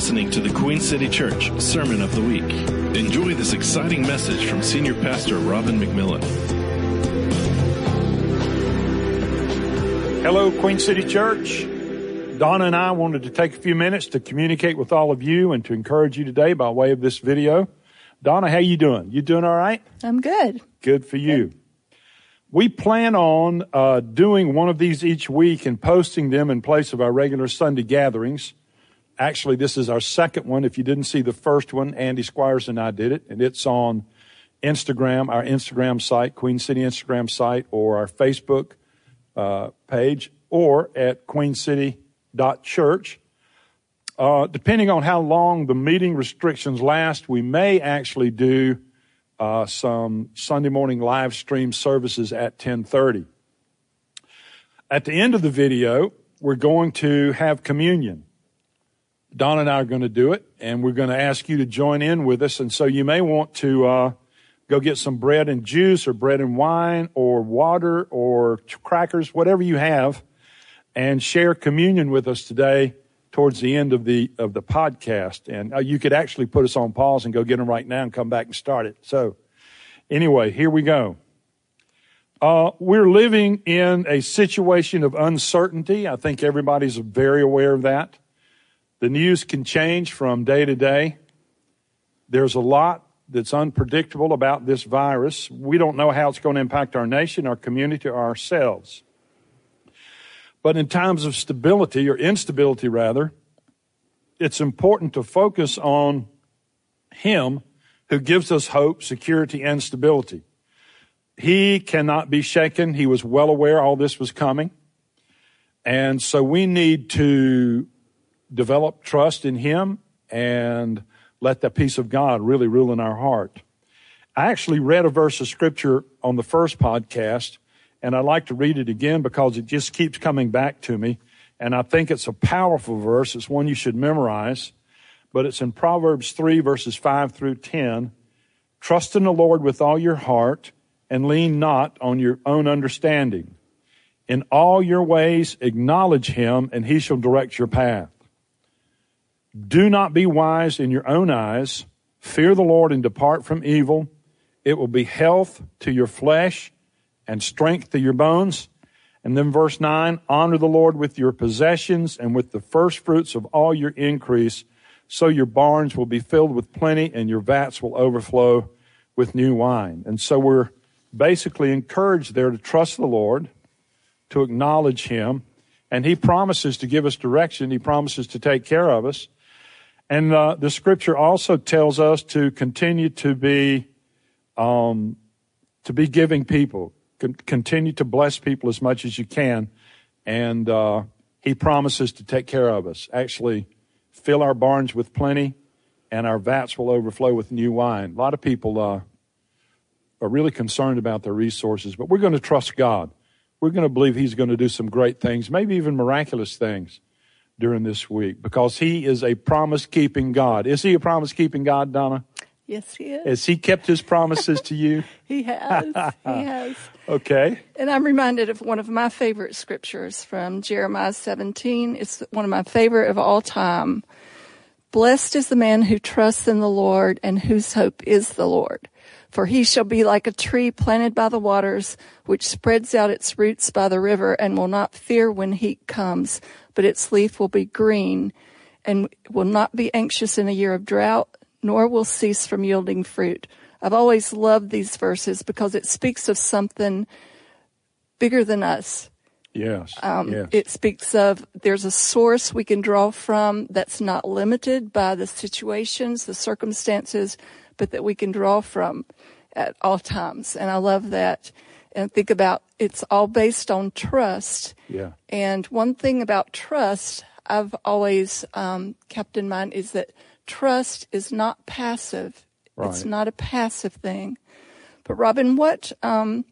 listening to the Queen City Church Sermon of the Week. Enjoy this exciting message from Senior Pastor Robin McMillan. Hello, Queen City Church. Donna and I wanted to take a few minutes to communicate with all of you and to encourage you today by way of this video. Donna, how you doing? You doing all right? I'm good. Good for you. We plan on uh, doing one of these each week and posting them in place of our regular Sunday gatherings. Actually, this is our second one. If you didn't see the first one, Andy Squires and I did it, and it's on Instagram, our Instagram site, Queen City Instagram site, or our Facebook uh, page, or at queencity.church. Uh, depending on how long the meeting restrictions last, we may actually do uh, some Sunday morning live stream services at 10:30. At the end of the video, we're going to have communion. Don and I are going to do it, and we're going to ask you to join in with us. And so you may want to uh, go get some bread and juice, or bread and wine, or water, or crackers, whatever you have, and share communion with us today towards the end of the of the podcast. And uh, you could actually put us on pause and go get them right now and come back and start it. So, anyway, here we go. Uh, we're living in a situation of uncertainty. I think everybody's very aware of that. The news can change from day to day. There's a lot that's unpredictable about this virus. We don't know how it's going to impact our nation, our community, or ourselves. But in times of stability or instability, rather, it's important to focus on Him who gives us hope, security, and stability. He cannot be shaken. He was well aware all this was coming. And so we need to develop trust in Him and let the peace of God really rule in our heart. I actually read a verse of scripture on the first podcast and I'd like to read it again because it just keeps coming back to me. And I think it's a powerful verse. It's one you should memorize. But it's in Proverbs 3, verses 5 through 10. Trust in the Lord with all your heart and lean not on your own understanding. In all your ways, acknowledge him, and he shall direct your path. Do not be wise in your own eyes. Fear the Lord and depart from evil. It will be health to your flesh and strength to your bones. And then verse 9, honor the Lord with your possessions and with the first fruits of all your increase, so your barns will be filled with plenty and your vats will overflow with new wine. And so we're basically encouraged there to trust the Lord, to acknowledge Him, and He promises to give us direction. He promises to take care of us. And uh, the scripture also tells us to continue to be, um, to be giving people, continue to bless people as much as you can. And uh, He promises to take care of us. Actually, fill our barns with plenty, and our vats will overflow with new wine. A lot of people uh, are really concerned about their resources, but we're going to trust God. We're going to believe He's going to do some great things, maybe even miraculous things during this week, because He is a promise keeping God. Is He a promise keeping God, Donna? Yes, he is. Has he kept his promises to you? he has. He has. Okay. And I'm reminded of one of my favorite scriptures from Jeremiah 17. It's one of my favorite of all time. Blessed is the man who trusts in the Lord and whose hope is the Lord. For he shall be like a tree planted by the waters, which spreads out its roots by the river and will not fear when heat comes, but its leaf will be green and will not be anxious in a year of drought nor will cease from yielding fruit. I've always loved these verses because it speaks of something bigger than us. Yes, um, yes. It speaks of there's a source we can draw from that's not limited by the situations, the circumstances, but that we can draw from at all times. And I love that. And think about it's all based on trust. Yeah. And one thing about trust I've always um, kept in mind is that trust is not passive. Right. It's not a passive thing. But Robin, what, um,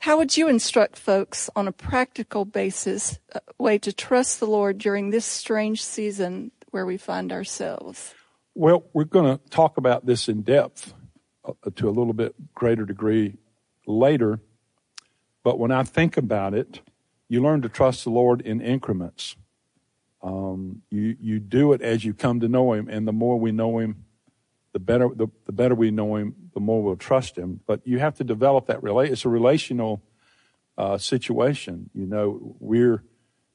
how would you instruct folks on a practical basis, a way to trust the Lord during this strange season where we find ourselves? Well, we're going to talk about this in depth uh, to a little bit greater degree later. But when I think about it, you learn to trust the Lord in increments. Um, you you do it as you come to know Him, and the more we know Him, the better the, the better we know Him, the more we'll trust Him. But you have to develop that relate. It's a relational uh, situation. You know, we're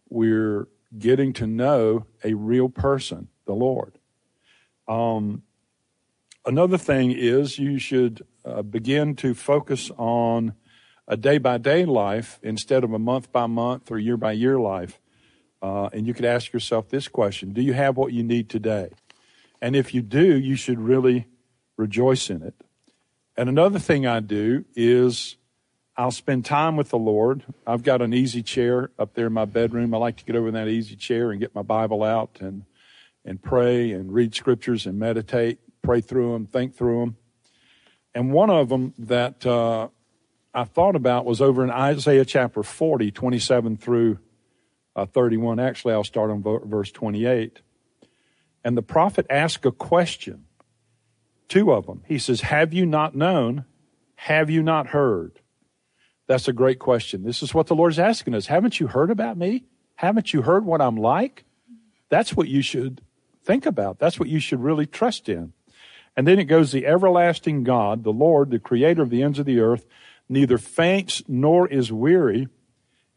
we're getting to know a real person, the Lord. Um, another thing is you should uh, begin to focus on a day by day life instead of a month by month or year by year life. Uh, and you could ask yourself this question Do you have what you need today? And if you do, you should really rejoice in it. And another thing I do is I'll spend time with the Lord. I've got an easy chair up there in my bedroom. I like to get over in that easy chair and get my Bible out and and pray and read scriptures and meditate, pray through them, think through them. And one of them that uh, I thought about was over in Isaiah chapter 40, 27 through uh, 31. Actually, I'll start on verse 28. And the prophet asked a question, two of them. He says, Have you not known? Have you not heard? That's a great question. This is what the Lord's asking us. Haven't you heard about me? Haven't you heard what I'm like? That's what you should think about. That's what you should really trust in. And then it goes, the everlasting God, the Lord, the creator of the ends of the earth, neither faints nor is weary,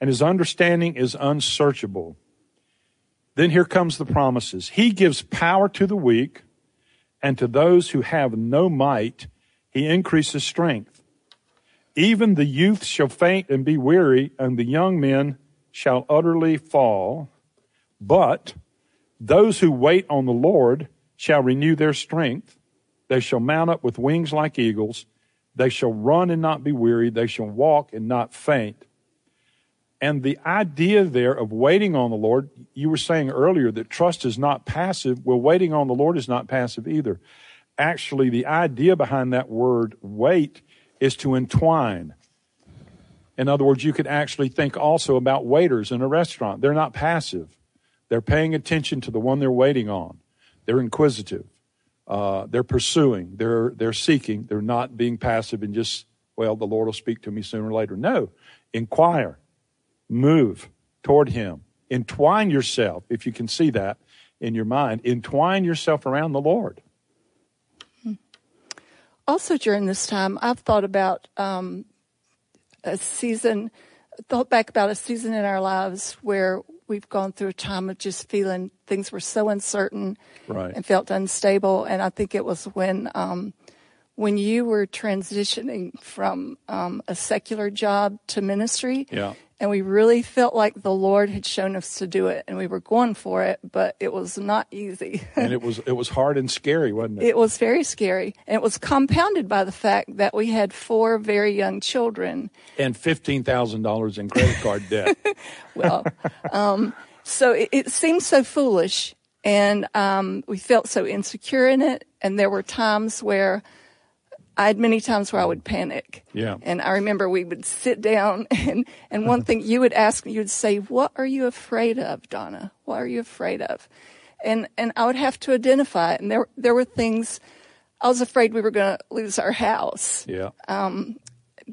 and his understanding is unsearchable. Then here comes the promises. He gives power to the weak, and to those who have no might, he increases strength. Even the youth shall faint and be weary, and the young men shall utterly fall. But those who wait on the Lord shall renew their strength. They shall mount up with wings like eagles. They shall run and not be weary. They shall walk and not faint. And the idea there of waiting on the Lord, you were saying earlier that trust is not passive. Well, waiting on the Lord is not passive either. Actually, the idea behind that word wait is to entwine. In other words, you could actually think also about waiters in a restaurant. They're not passive. They're paying attention to the one they're waiting on. They're inquisitive. Uh, they're pursuing. They're they're seeking. They're not being passive and just well, the Lord will speak to me sooner or later. No, inquire, move toward Him, entwine yourself. If you can see that in your mind, entwine yourself around the Lord. Also, during this time, I've thought about um, a season. Thought back about a season in our lives where we've gone through a time of just feeling things were so uncertain right. and felt unstable. And I think it was when um, when you were transitioning from um, a secular job to ministry. Yeah. And we really felt like the Lord had shown us to do it, and we were going for it, but it was not easy. and it was it was hard and scary, wasn't it? It was very scary, and it was compounded by the fact that we had four very young children and fifteen thousand dollars in credit card debt. well, um, so it, it, seemed so foolish, and um, we felt so insecure in it, and there were times where I had many times where I would panic. Yeah. And I remember we would sit down and, and one thing you would ask, me, you would say, what are you afraid of, Donna? What are you afraid of? And, and I would have to identify it. And there, there were things, I was afraid we were going to lose our house. Yeah. Um,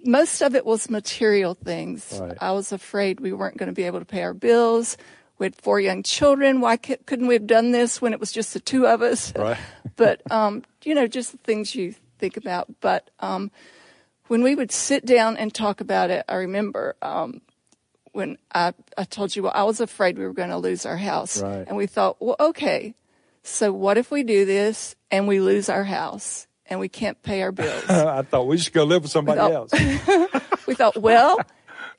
most of it was material things. Right. I was afraid we weren't going to be able to pay our bills. We had four young children. Why couldn't we have done this when it was just the two of us? Right. but, um, you know, just the things you think about. But um, when we would sit down and talk about it, I remember um, when I, I told you, well, I was afraid we were going to lose our house. Right. And we thought, well, okay, so what if we do this and we lose our house and we can't pay our bills? I thought we should go live with somebody thought, else. we thought, well,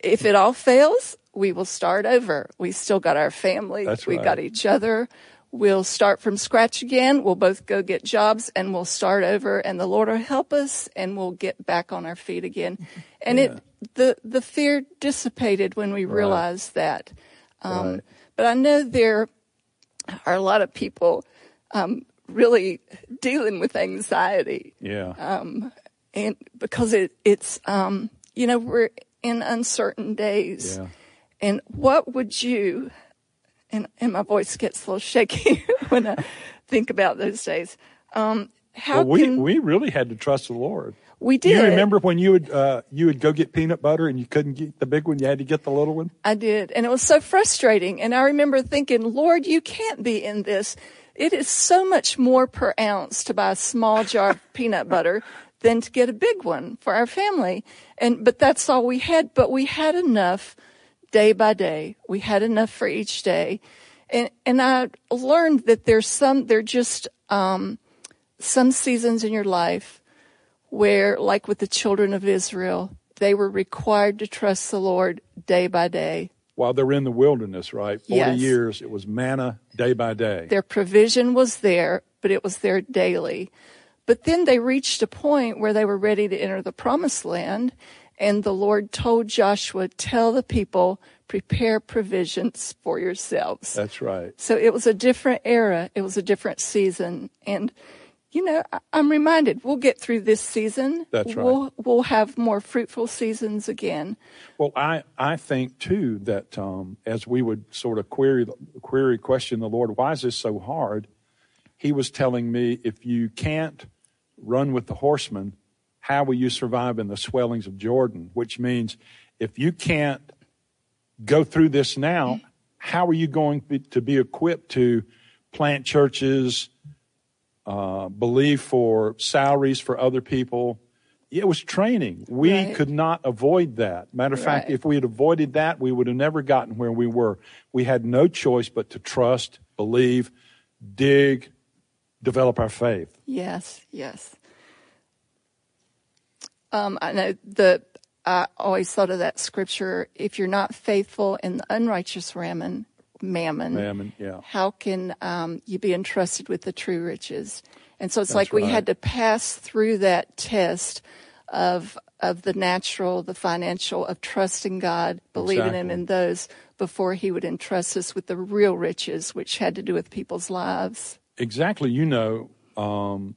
if it all fails, we will start over. We still got our family. That's we right. got each other. We'll start from scratch again. We'll both go get jobs and we'll start over and the Lord will help us and we'll get back on our feet again. And Yeah. it, the, the fear dissipated when we realized that. Um, Right. but I know there are a lot of people, um, really dealing with anxiety Yeah. Uh, and because it, it's, um, you know, we're in uncertain days. yeah. And what would you, and, and my voice gets a little shaky when I think about those days. Um, how Well, we can we really had to trust the Lord. We did. You remember when you would uh, you would go get peanut butter and you couldn't get the big one, you had to get the little one? I did. And it was so frustrating. And I remember thinking, Lord, you can't be in this. It is so much more per ounce to buy a small jar of peanut butter than to get a big one for our family. And, but that's all we had. But we had enough day by day. We had enough for each day. And, and I learned that there's some, there are just, um, some seasons in your life where, like with the children of Israel, they were required to trust the Lord day by day. While they're in the wilderness, right? 40 Yes. years, it was manna day by day. Their provision was there, but it was there daily. But then they reached a point where they were ready to enter the promised land, and the Lord told Joshua, Tell the people, prepare provisions for yourselves. That's right. So it was a different era, it was a different season. And, you know, I'm reminded we'll get through this season. That's right. We'll, we'll have more fruitful seasons again. Well, I, I think too that um, as we would sort of query, query, question the Lord, why is this so hard? He was telling me, if you can't run with the horsemen, how will you survive in the swellings of Jordan? Which means if you can't go through this now, how are you going to be equipped to plant churches, uh, believe for salaries for other people? It was training. We Right. could not avoid that. Matter of fact, if we had avoided that, we would have never gotten where we were. We had no choice but to trust, believe, dig, develop our faith. Yes, yes. Um, I know the. I always thought of that scripture: "If you're not faithful in the unrighteous mammon, mammon, Mammon, yeah. how can um, you be entrusted with the true riches?" And so it's That's like we right. had to pass through that test of of the natural, the financial, of trusting God, believing Him Exactly. in those before He would entrust us with the real riches, which had to do with people's lives. Exactly. You know, um,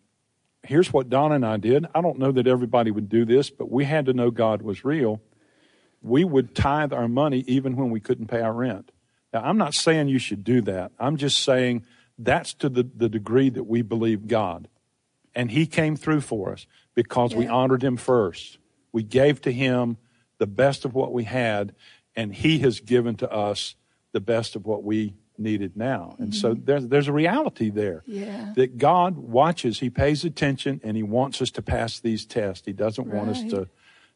here's what Donna and I did. I don't know that everybody would do this, but we had to know God was real. We would tithe our money even when we couldn't pay our rent. Now, I'm not saying you should do that. I'm just saying that's to the, the degree that we believe God. And He came through for us because we honored Him first. We gave to Him the best of what we had, and He has given to us the best of what we needed now. And so mm-hmm. there's, there's a reality there Yeah. that God watches, He pays attention, and He wants us to pass these tests. He doesn't want us to,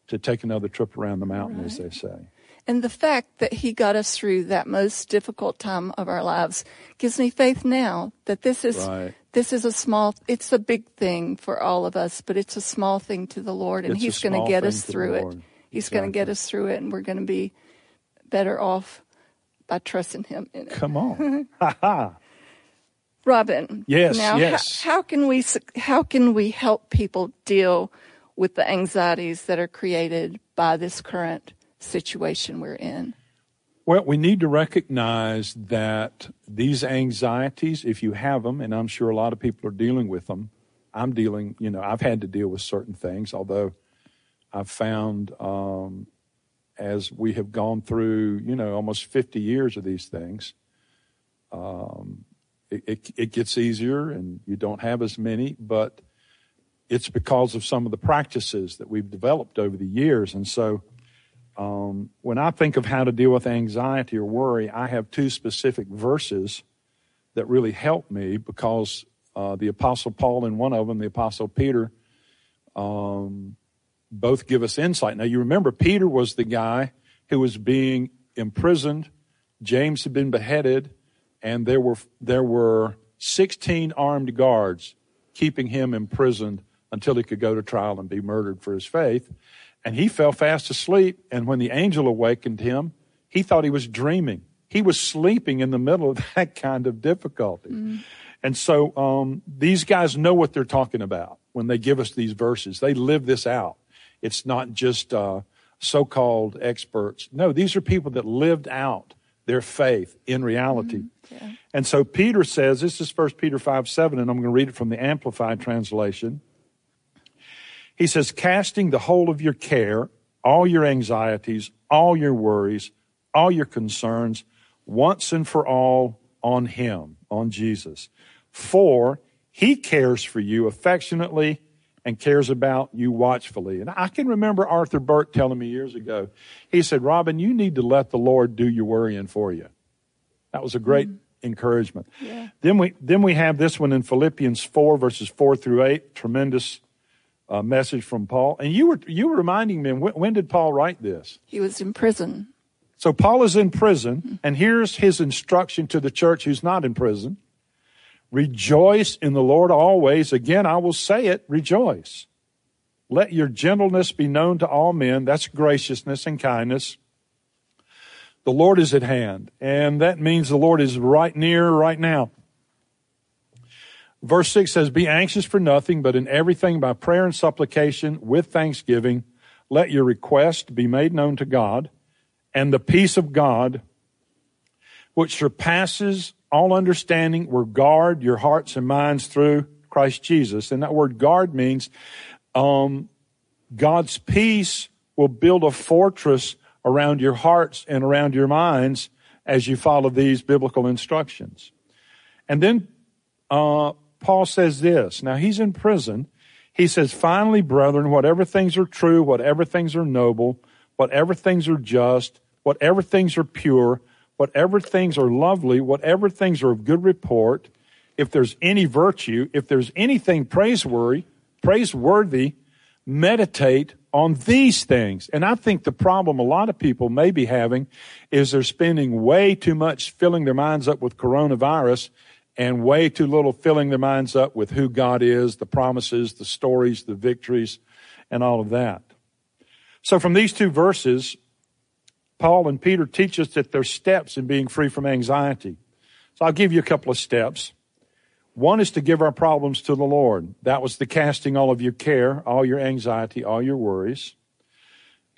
to take another trip around the mountain, as they say. And the fact that he got us through that most difficult time of our lives gives me faith now that this is Right. this is a small it's a big thing for all of us, but it's a small thing to the Lord and It's he's going to get us through it. He's going to get us through it and we're going to be better off by trusting him in it. Come on. ha ha. Robin. Yes, Now, yes. How, can we how can we help people deal with the anxieties that are created by this current situation we're in? Well, we need to recognize that these anxieties, if you have them, and I'm sure a lot of people are dealing with them, I'm dealing, you know, I've had to deal with certain things, although I've found um, as we have gone through, you know, almost 50 years of these things, um, it, it, it gets easier and you don't have as many, but it's because of some of the practices that we've developed over the years. And so, um, when I think of how to deal with anxiety or worry, I have two specific verses that really help me because uh, the Apostle Paul and one of them, the Apostle Peter, um, both give us insight. Now, you remember Peter was the guy who was being imprisoned. James had been beheaded, and there were there were 16 armed guards keeping him imprisoned until he could go to trial and be murdered for his faith. And he fell fast asleep. And when the angel awakened him, he thought he was dreaming. He was sleeping in the middle of that kind of difficulty. And so um, these guys know what they're talking about when they give us these verses. They live this out. It's not just uh, so called experts. No, these are people that lived out their faith in reality. Yeah. And so Peter says, this is 1 Peter 5 7, and I'm going to read it from the Amplified Translation. He says, casting the whole of your care, all your anxieties, all your worries, all your concerns, once and for all on Him, on Jesus. For He cares for you affectionately and cares about you watchfully. And I can remember Arthur Burt telling me years ago, he said, Robin, you need to let the Lord do your worrying for you. That was a great mm-hmm. encouragement. Yeah. Then we then we have this one in Philippians four verses four through eight. Tremendous uh, message from Paul. And you were you were reminding me when, when did Paul write this? He was in prison. So Paul is in prison, and here's his instruction to the church who's not in prison. Rejoice in the Lord always. Again, I will say it, rejoice. Let your gentleness be known to all men. That's graciousness and kindness. The Lord is at hand, and that means the Lord is right near right now. Verse 6 says, Be anxious for nothing, but in everything by prayer and supplication with thanksgiving, let your request be made known to God and the peace of God, which surpasses all understanding, will guard your hearts and minds through Christ Jesus. And that word guard means um, God's peace will build a fortress around your hearts and around your minds as you follow these biblical instructions. And then uh, Paul says this. Now he's in prison. He says, finally, brethren, whatever things are true, whatever things are noble, whatever things are just, whatever things are pure, whatever things are lovely, whatever things are of good report, if there's any virtue, if there's anything praiseworthy, praiseworthy, meditate on these things. And I think the problem a lot of people may be having is they're spending way too much filling their minds up with coronavirus and way too little filling their minds up with who God is, the promises, the stories, the victories, and all of that. So from these two verses, Paul and Peter teach us that there's steps in being free from anxiety. So I'll give you a couple of steps. One is to give our problems to the Lord. That was the casting all of your care, all your anxiety, all your worries,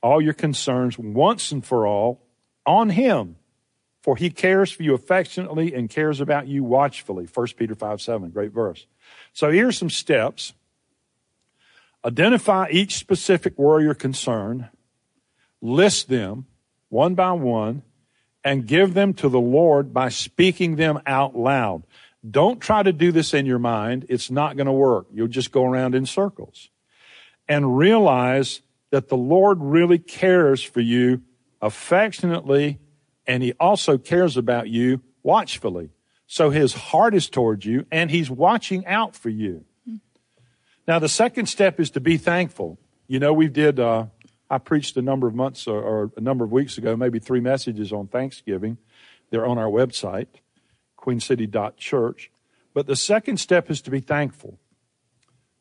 all your concerns once and for all on Him. For He cares for you affectionately and cares about you watchfully. 1 Peter 5 7, great verse. So here's some steps Identify each specific worry or concern, list them one by one, and give them to the Lord by speaking them out loud. Don't try to do this in your mind. It's not going to work. You'll just go around in circles. And realize that the Lord really cares for you affectionately, and He also cares about you watchfully. So His heart is towards you, and He's watching out for you. Now, the second step is to be thankful. You know, we did, uh, I preached a number of months or, or, a number of weeks ago, maybe three messages on Thanksgiving. They're on our website, queencity.church. But the second step is to be thankful.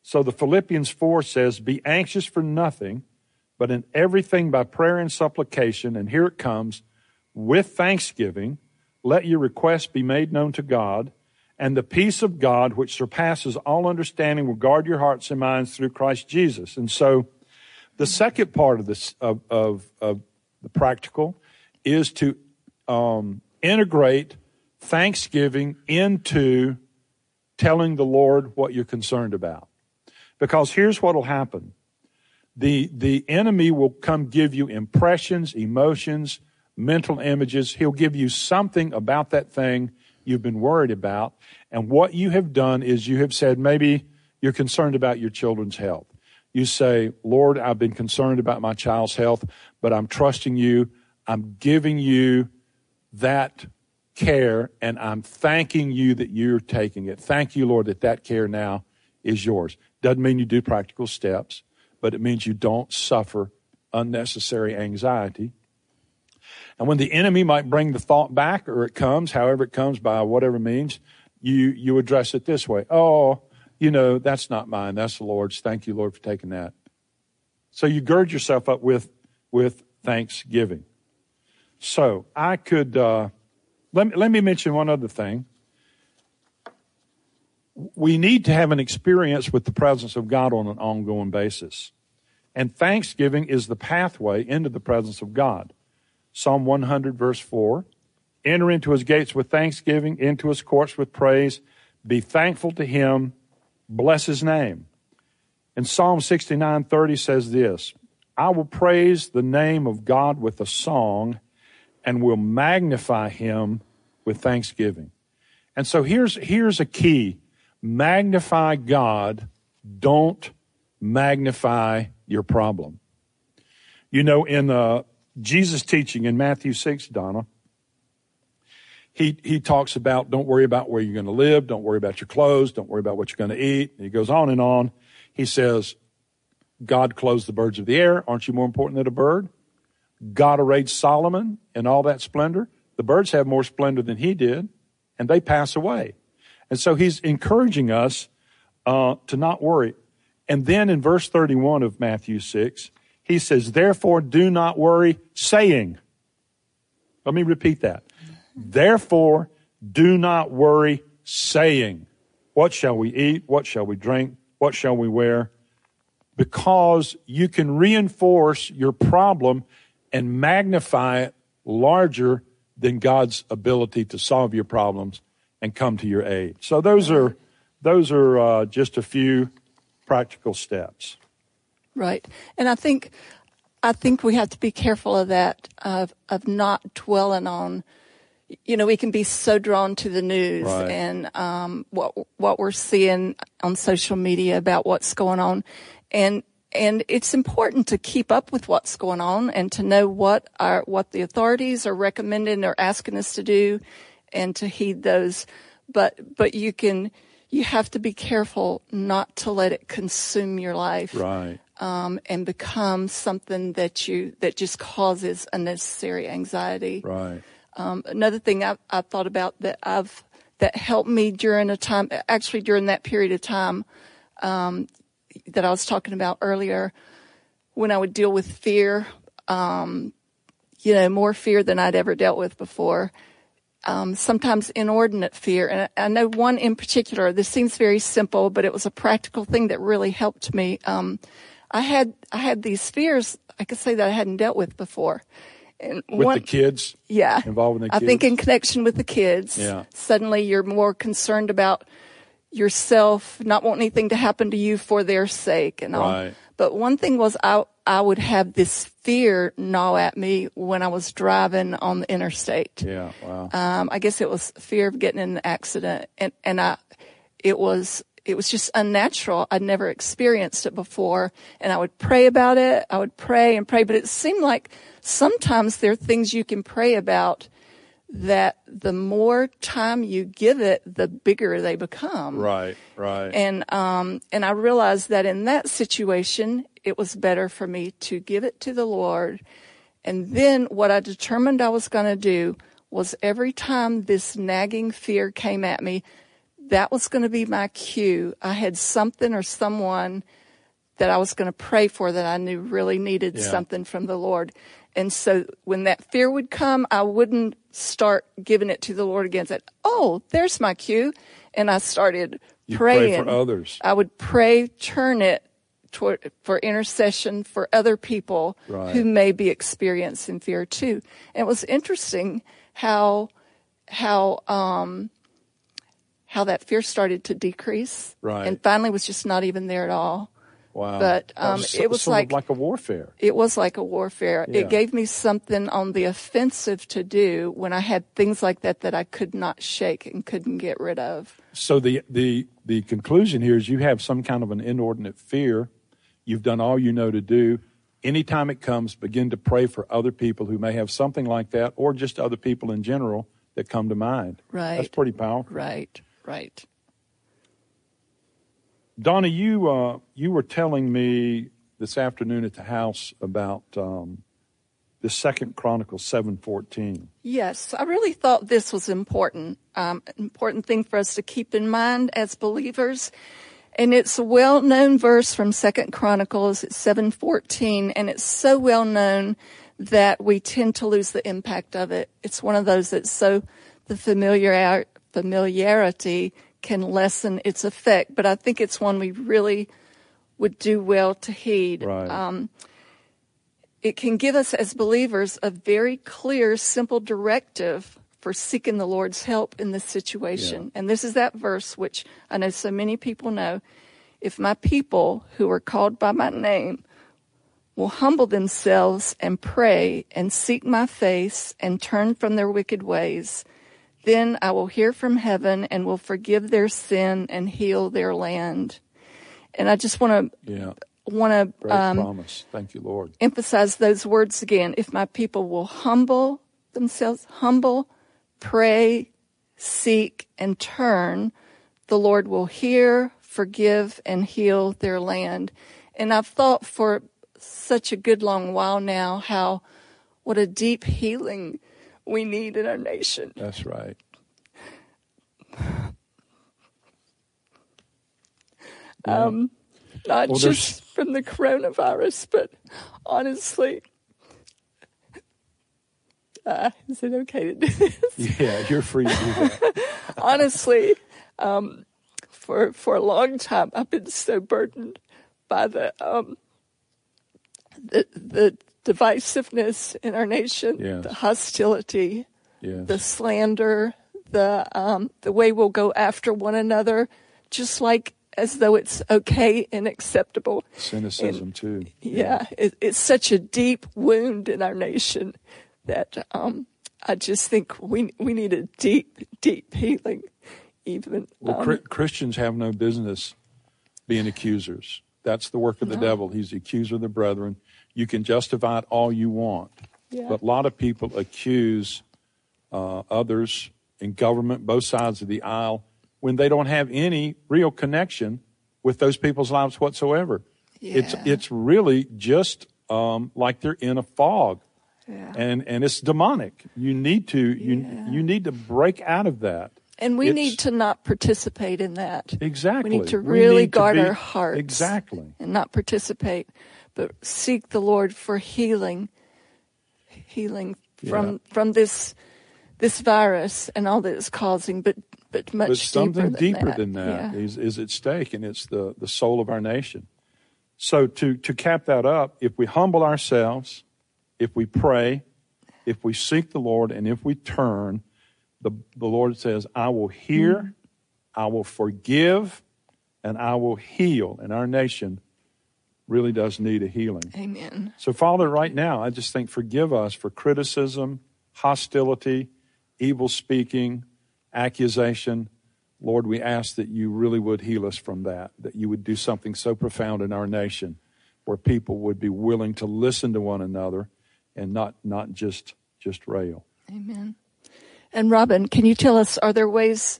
So the Philippians 4 says, Be anxious for nothing, but in everything by prayer and supplication, and here it comes, with thanksgiving, let your requests be made known to God and the peace of God, which surpasses all understanding, will guard your hearts and minds through Christ Jesus. And so, the second part of this of of, of the practical is to um, integrate thanksgiving into telling the Lord what you're concerned about. Because here's what will happen. The, the enemy will come give you impressions, emotions, mental images. He'll give you something about that thing you've been worried about. And what you have done is you have said, maybe you're concerned about your children's health. You say, Lord, I've been concerned about my child's health, but I'm trusting you. I'm giving you that care and I'm thanking you that you're taking it. Thank you, Lord, that that care now is yours. Doesn't mean you do practical steps, but it means you don't suffer unnecessary anxiety and when the enemy might bring the thought back, or it comes, however it comes by whatever means, you, you address it this way. Oh, you know, that's not mine. That's the Lord's. Thank you, Lord, for taking that. So you gird yourself up with, with thanksgiving. So I could, uh, let, me, let me mention one other thing. We need to have an experience with the presence of God on an ongoing basis. And thanksgiving is the pathway into the presence of God. Psalm 100, verse 4. Enter into his gates with thanksgiving, into his courts with praise. Be thankful to him. Bless his name. And Psalm 69, 30 says this I will praise the name of God with a song and will magnify him with thanksgiving. And so here's, here's a key magnify God, don't magnify your problem. You know, in uh, Jesus' teaching in Matthew 6, Donna, he, he talks about don't worry about where you're going to live, don't worry about your clothes, don't worry about what you're going to eat. And he goes on and on. He says, God clothes the birds of the air. Aren't you more important than a bird? God arrayed Solomon in all that splendor. The birds have more splendor than he did, and they pass away. And so he's encouraging us uh, to not worry. And then in verse 31 of Matthew 6, he says, Therefore do not worry, saying, Let me repeat that. Therefore do not worry, saying, What shall we eat? What shall we drink? What shall we wear? Because you can reinforce your problem and magnify it larger than God's ability to solve your problems and come to your aid. So those are those are uh, just a few practical steps. Right, and I think I think we have to be careful of that of of not dwelling on. You know, we can be so drawn to the news Right. and um, what what we're seeing on social media about what's going on, and and it's important to keep up with what's going on and to know what our what the authorities are recommending or asking us to do, and to heed those. But but you can you have to be careful not to let it consume your life Right. um, and become something that you that just causes unnecessary anxiety. Right. Um, another thing I've, I've thought about that I've that helped me during a time, actually during that period of time um, that I was talking about earlier, when I would deal with fear, um, you know, more fear than I'd ever dealt with before. Um, sometimes inordinate fear, and I I know one in particular. This seems very simple, but it was a practical thing that really helped me. Um, I had I had these fears I could say that I hadn't dealt with before. With one, the kids. yeah. Involving the kids. I think in connection with the kids, Yeah. suddenly you're more concerned about yourself, not wanting anything to happen to you for their sake and all. Right. But one thing was I I would have this fear gnaw at me when I was driving on the interstate. Yeah. Wow. Um, I guess it was fear of getting in an accident, and and I, it was it was just unnatural. I'd never experienced it before, and I would pray about it. I would pray and pray, but it seemed like sometimes there are things you can pray about that the more time you give it, the bigger they become. right. Right. And um and I realized that in that situation it was better for me to give it to the Lord. And then what I determined I was going to do was every time this nagging fear came at me, that was going to be my cue. I had something or someone that I was going to pray for that I knew really needed Yeah. something from the Lord. And so when that fear would come, I wouldn't start giving it to the Lord again. Said, "Oh, there's my cue," and I started You pray praying for others. I would pray, turn it toward for intercession for other people Right. who may be experiencing fear too. And it was interesting how how um how that fear started to decrease, Right. and finally was just not even there at all. Wow. but, um, so- it was sort of like- like a warfare. It was like a warfare. Yeah. It gave me something on the offensive to do when I had things like that that I could not shake and couldn't get rid of. So the the the conclusion here is you have some kind of an inordinate fear. You've done all you know to do. Anytime it comes, begin to pray for other people who may have something like that, or just other people in general that come to mind. Right. That's pretty powerful. Right, right. Donna, you uh, you were telling me this afternoon at the house about um, the Second Chronicles seven fourteen. Yes, I really thought this was important. Um, an important thing for us to keep in mind as believers. And it's a well-known verse from Second Chronicles, it's 7:14, and it's so well known that we tend to lose the impact of it. It's one of those that's so the familiar familiarity can lessen its effect, but I think it's one we really would do well to heed. Right. Um, it can give us as believers a very clear, simple directive for seeking the Lord's help in this situation. Yeah. And this is that verse which I know so many people know. If my people who are called by my name will humble themselves and pray and seek my face and turn from their wicked ways, then I will hear from heaven and will forgive their sin and heal their land. And I just want to yeah. want to um, promise. Thank you, Lord. emphasize those words again. If my people will humble themselves, humble, pray, seek, and turn, the Lord will hear, forgive, and heal their land. And I've thought for such a good long while now how what a deep healing we need in our nation. That's right. Um, not Well, just from the coronavirus, but honestly, uh, is it okay to do this? Yeah, you're free to do that. honestly, um, for for a long time, I've been so burdened by the um, the the divisiveness in our nation, Yes. the hostility, Yes. the slander, the um, the way we'll go after one another, just like as though it's okay and acceptable. Cynicism, too. Yeah, it, it's such a deep wound in our nation that um, I just think we we need a deep, deep healing. Even Well, um, Christians have no business being accusers. That's the work of the devil. He's the accuser of the brethren. You can justify it all you want. Yeah. But a lot of people accuse uh, others in government, both sides of the aisle, when they don't have any real connection with those people's lives whatsoever. It's Yeah. it's it's really just um, like they're in a fog, Yeah. and and it's demonic. You need to you you need to break out of that. and we it's- need to not participate in that. Exactly. We need to really need to guard be- our hearts. Exactly. And not participate, but seek the Lord for healing, healing from from this this virus and all that it's causing, but but much But something deeper deeper than than that. that Yeah. is is at stake, and it's the, the soul of our nation. So to, to cap that up, if we humble ourselves, if we pray, if we seek the Lord, and if we turn, the, the Lord says, I will hear, Mm-hmm. I will forgive, and I will heal. And our nation really does need a healing. Amen. So, Father, right now, I just think forgive us for criticism, hostility, evil speaking, accusation. Lord, we ask that you really would heal us from that, that you would do something so profound in our nation where people would be willing to listen to one another and not, not just, just rail. Amen. And Robin, can you tell us, are there ways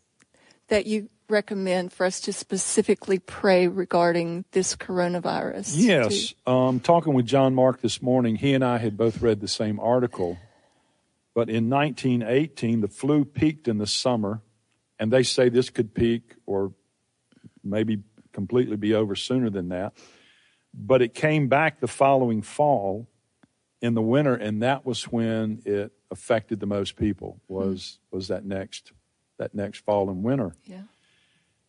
that you recommend for us to specifically pray regarding this coronavirus? Yes. Um, talking with John Mark this morning, he and I had both read the same article. But in 1918, the flu peaked in the summer, and they say this could peak or maybe completely be over sooner than that. But it came back the following fall in the winter, and that was when it affected the most people. Was was that next that next fall and winter? Yeah.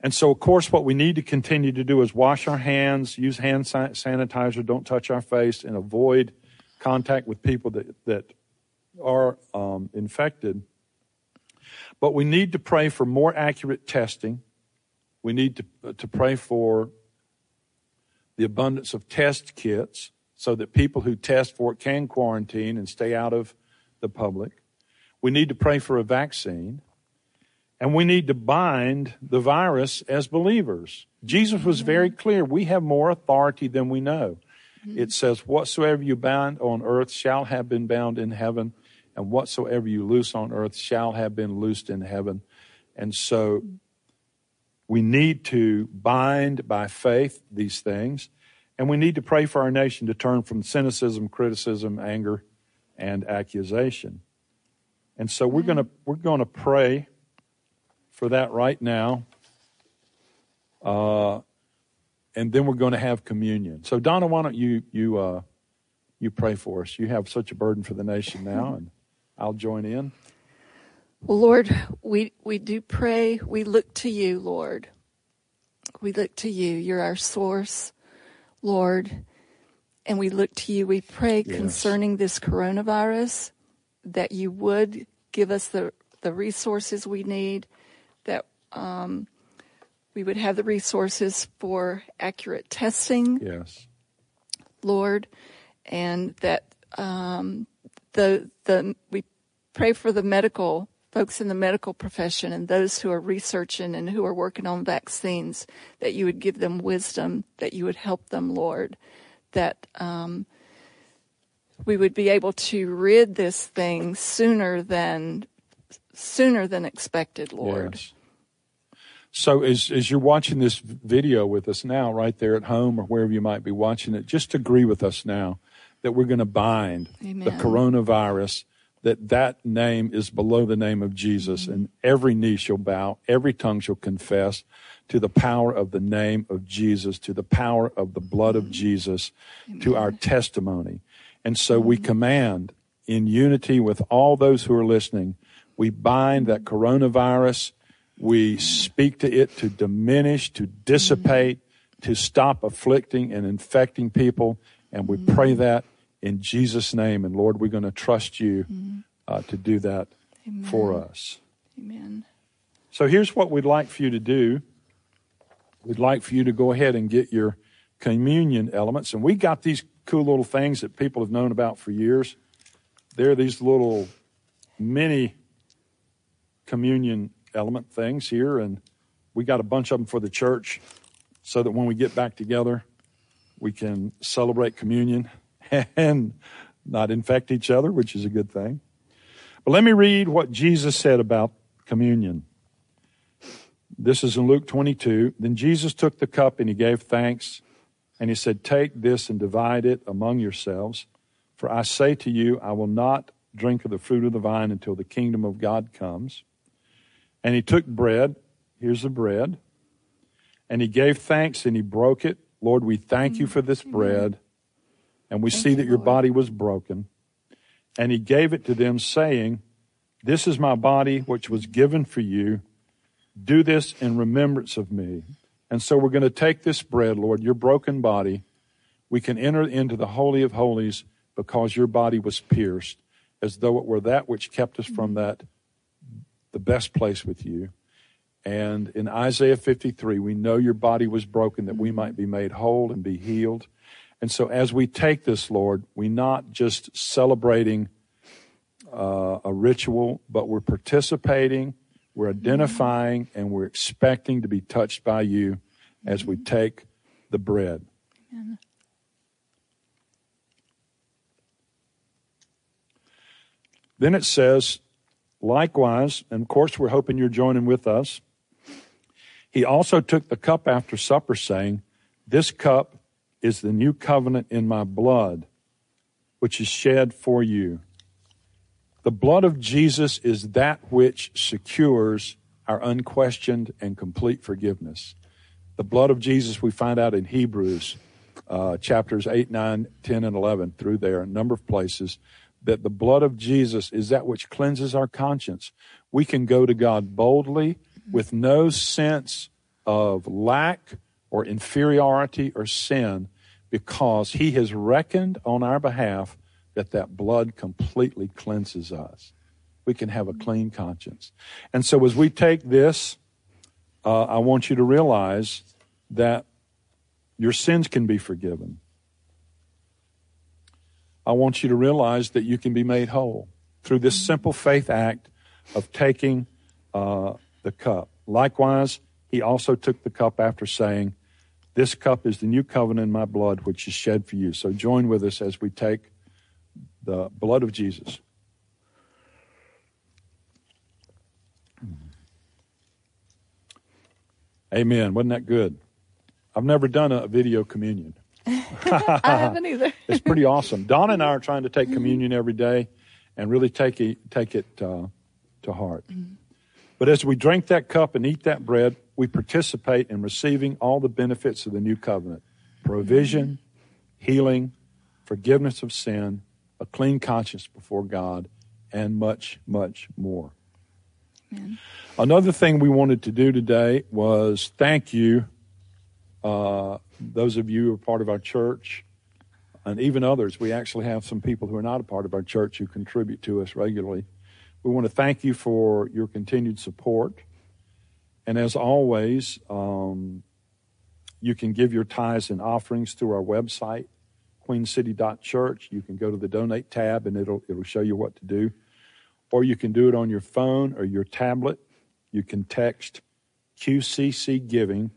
And so, of course, what we need to continue to do is wash our hands, use hand sanitizer, don't touch our face, and avoid contact with people that, that are um, infected. But we need to pray for more accurate testing. We need to, to pray for the abundance of test kits so that people who test for it can quarantine and stay out of the public. We need to pray for a vaccine. And we need to bind the virus as believers. Jesus was very mm-hmm. clear. We have more authority than we know. Mm-hmm. It says, Whatsoever you bind on earth shall have been bound in heaven, and whatsoever you loose on earth shall have been loosed in heaven. And so we need to bind by faith these things, and we need to pray for our nation to turn from cynicism, criticism, anger, and accusation. And so we're mm-hmm. going to we're going to pray for that right now. Uh, and then we're going to have communion. So Donna, why don't you you uh, you pray for us? You have such a burden for the nation now, and I'll join in. Well, Lord, we, we do pray. We look to you, Lord. We look to you. You're our source, Lord. And we look to you. We pray Yes. concerning this coronavirus that you would give us the, the resources we need, um, we would have the resources for accurate testing, Yes, Lord, and that um, the the we pray for the medical folks in the medical profession and those who are researching and who are working on vaccines, that you would give them wisdom, that you would help them, Lord, that um, we would be able to rid this thing sooner than sooner than expected, Lord. Yes. So as as you're watching this video with us now, right there at home or wherever you might be watching it, just agree with us now that we're going to bind Amen. the coronavirus. That that name is below the name of Jesus, Mm-hmm. and every knee shall bow, every tongue shall confess to the power of the name of Jesus, to the power of the blood Mm-hmm. of Jesus, to our testimony. And so we Mm-hmm. command in unity with all those who are listening, we bind that coronavirus. We speak to it to diminish, to dissipate, to stop afflicting and infecting people. And we pray that in Jesus' name. And Lord, we're going to trust you uh, to do that for us. Amen. So here's what we'd like for you to do. We'd like for you to go ahead and get your communion elements. And we got these cool little things that people have known about for years. They're these little mini communion element things here. And we got a bunch of them for the church so that when we get back together, we can celebrate communion and not infect each other, which is a good thing. But let me read what Jesus said about communion. This is in Luke 22. Then Jesus took the cup and he gave thanks, and he said, Take this and divide it among yourselves. For I say to you, I will not drink of the fruit of the vine until the kingdom of God comes. And he took bread. Here's the bread. And he gave thanks and he broke it. Lord, we thank you for this bread. And we see that your body was broken. And he gave it to them, saying, This is my body, which was given for you. Do this in remembrance of me. And so we're going to take this bread, Lord, your broken body. We can enter into the Holy of Holies because your body was pierced, as though it were that which kept us from that, the best place with you. And in Isaiah 53, we know your body was broken that we mm-hmm. might be made whole and be healed. And so as we take this, Lord, we're not just celebrating uh, a ritual, but we're participating, we're mm-hmm. identifying, and we're expecting to be touched by you as we mm-hmm. take the bread. Then it says, likewise, and of course we're hoping you're joining with us. He also took the cup after supper, saying, This cup is the new covenant in my blood, which is shed for you. The blood of Jesus is that which secures our unquestioned and complete forgiveness. The blood of Jesus we find out in Hebrews uh, chapters 8, 9, 10, and 11 through there, a number of places, that the blood of Jesus is that which cleanses our conscience. We can go to God boldly with no sense of lack or inferiority or sin because he has reckoned on our behalf that that blood completely cleanses us. We can have a clean conscience. And so as we take this, uh, I want you to realize that your sins can be forgiven. I want you to realize that you can be made whole through this simple faith act of taking uh, the cup. Likewise, he also took the cup after saying, This cup is the new covenant in my blood, which is shed for you. So join with us as we take the blood of Jesus. Amen. Wasn't that good? I've never done a video communion. I haven't either. It's pretty awesome. Don and I are trying to take communion every day and really take it, take it uh, to heart. But as we drink that cup and eat that bread, we participate in receiving all the benefits of the new covenant provision, healing, forgiveness of sin, a clean conscience before God, and much, much more. Another thing we wanted to do today was thank you, uh, those of you who are part of our church, and even others. We actually have some people who are not a part of our church who contribute to us regularly. We want to thank you for your continued support. And as always, um, you can give your tithes and offerings through our website, queencity.church. You can go to the donate tab and it'll, it'll show you what to do. or you can do it on your phone or your tablet. You can text QCC Giving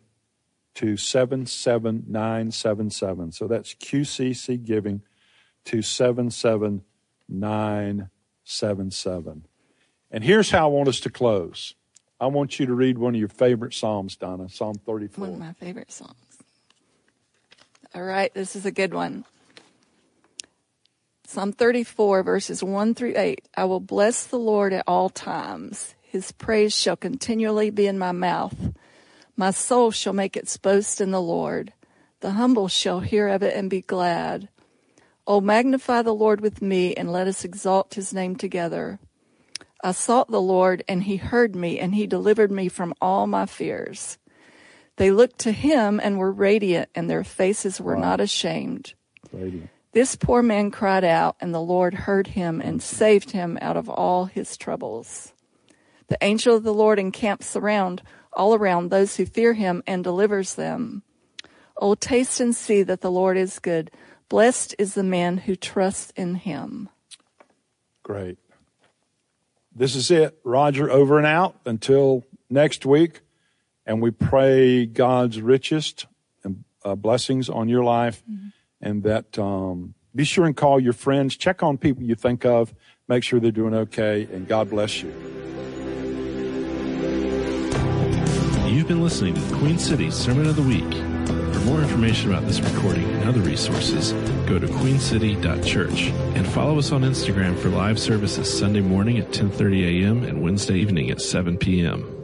to 77977. So that's QCC Giving to 77977. And here's how I want us to close. I want you to read one of your favorite Psalms, Donna, Psalm 34. One of my favorite songs. All right, this is a good one. Psalm 34, verses 1 through 8. I will bless the Lord at all times. His praise shall continually be in my mouth. My soul shall make its boast in the Lord. The humble shall hear of it and be glad. O magnify the Lord with me, and let us exalt his name together. I sought the Lord, and he heard me, and he delivered me from all my fears. They looked to him and were radiant, and their faces were wow. not ashamed. Radiant. This poor man cried out, and the Lord heard him and saved him out of all his troubles. The angel of the Lord encamps around all around those who fear him and delivers them. Oh, taste and see that the Lord is good. Blessed is the man who trusts in him. Great. This is it. Roger, over and out until next week. And we pray God's richest and uh, blessings on your life. Mm-hmm. And that um, be sure and call your friends. Check on people you think of. Make sure they're doing okay. And God bless you. You've been listening to the Queen City Sermon of the Week. For more information about this recording and other resources, go to queencity.church and follow us on Instagram for live services Sunday morning at 10:30 a.m. and Wednesday evening at 7 p.m.